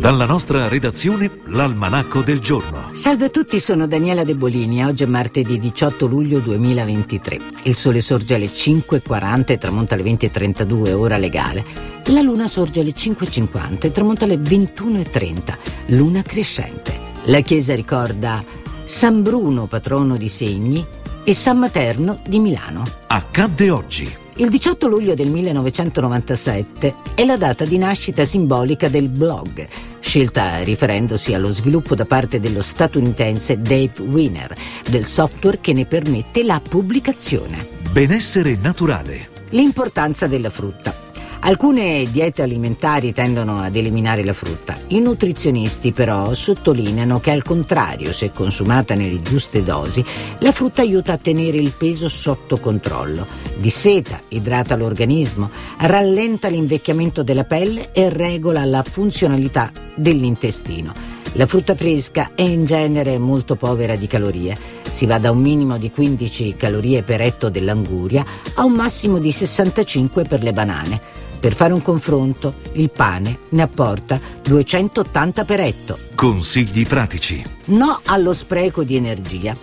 Dalla nostra redazione, l'almanacco del giorno. Salve a tutti, sono Daniela De Bolini. Oggi è martedì 18 luglio 2023. Il sole sorge alle 5.40 e tramonta alle 20.32, ora legale. La luna sorge alle 5.50 e tramonta alle 21.30, luna crescente. La chiesa ricorda San Bruno, patrono di Segni, e San Materno di Milano. Accadde oggi. Il 18 luglio del 1997 è la data di nascita simbolica del blog, scelta riferendosi allo sviluppo da parte dello statunitense Dave Wiener del software che ne permette la pubblicazione. Benessere naturale. L'importanza della frutta. Alcune diete alimentari tendono ad eliminare la frutta. I nutrizionisti però sottolineano che al contrario, se consumata nelle giuste dosi, la frutta aiuta a tenere il peso sotto controllo, disseta, idrata l'organismo, rallenta l'invecchiamento della pelle e regola la funzionalità dell'intestino. La frutta fresca è in genere molto povera di calorie. Si va da un minimo di 15 calorie per etto dell'anguria a un massimo di 65 per le banane. Per fare un confronto, il pane ne apporta 280 per etto. Consigli pratici. No allo spreco di energia.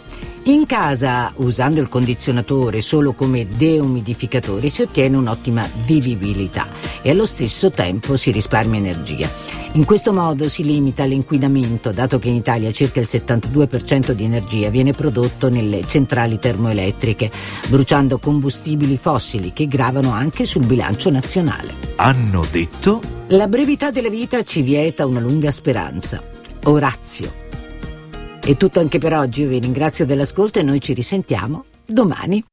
In casa, usando il condizionatore solo come deumidificatore, si ottiene un'ottima vivibilità e allo stesso tempo si risparmia energia. In questo modo si limita l'inquinamento, dato che in Italia circa il 72% di energia viene prodotto nelle centrali termoelettriche, bruciando combustibili fossili che gravano anche sul bilancio nazionale. Hanno detto? La brevità della vita ci vieta una lunga speranza. Orazio. È tutto anche per oggi, vi ringrazio dell'ascolto e noi ci risentiamo domani.